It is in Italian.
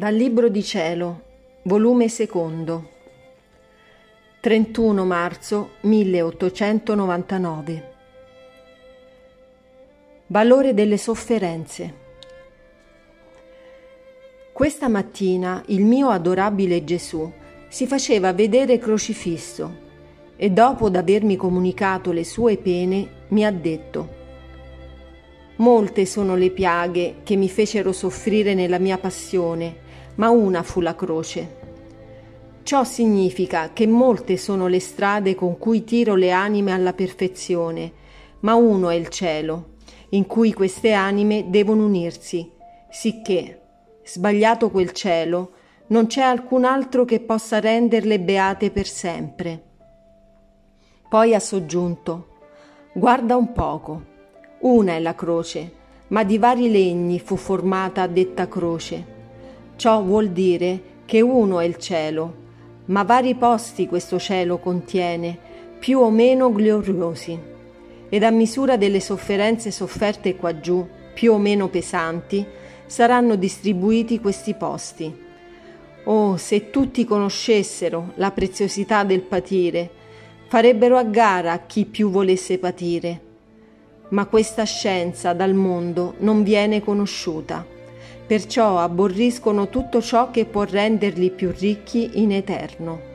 Dal Libro di Cielo, volume secondo, 31 marzo 1899. Valore delle sofferenze. Questa mattina il mio adorabile Gesù si faceva vedere crocifisso e dopo d'avermi comunicato le sue pene mi ha detto Molte sono le piaghe che mi fecero soffrire nella mia passione ma una fu la croce. Ciò significa che molte sono le strade con cui tiro le anime alla perfezione, ma uno è il cielo, in cui queste anime devono unirsi, sicché, sbagliato quel cielo, non c'è alcun altro che possa renderle beate per sempre. Poi ha soggiunto, guarda un poco, una è la croce, ma di vari legni fu formata detta croce Ciò vuol dire che uno è il cielo, ma vari posti questo cielo contiene, più o meno gloriosi. Ed a misura delle sofferenze sofferte qua giù, più o meno pesanti, saranno distribuiti questi posti. Oh, se tutti conoscessero la preziosità del patire, farebbero a gara a chi più volesse patire. Ma questa scienza dal mondo non viene conosciuta perciò aborriscono tutto ciò che può renderli più ricchi in eterno.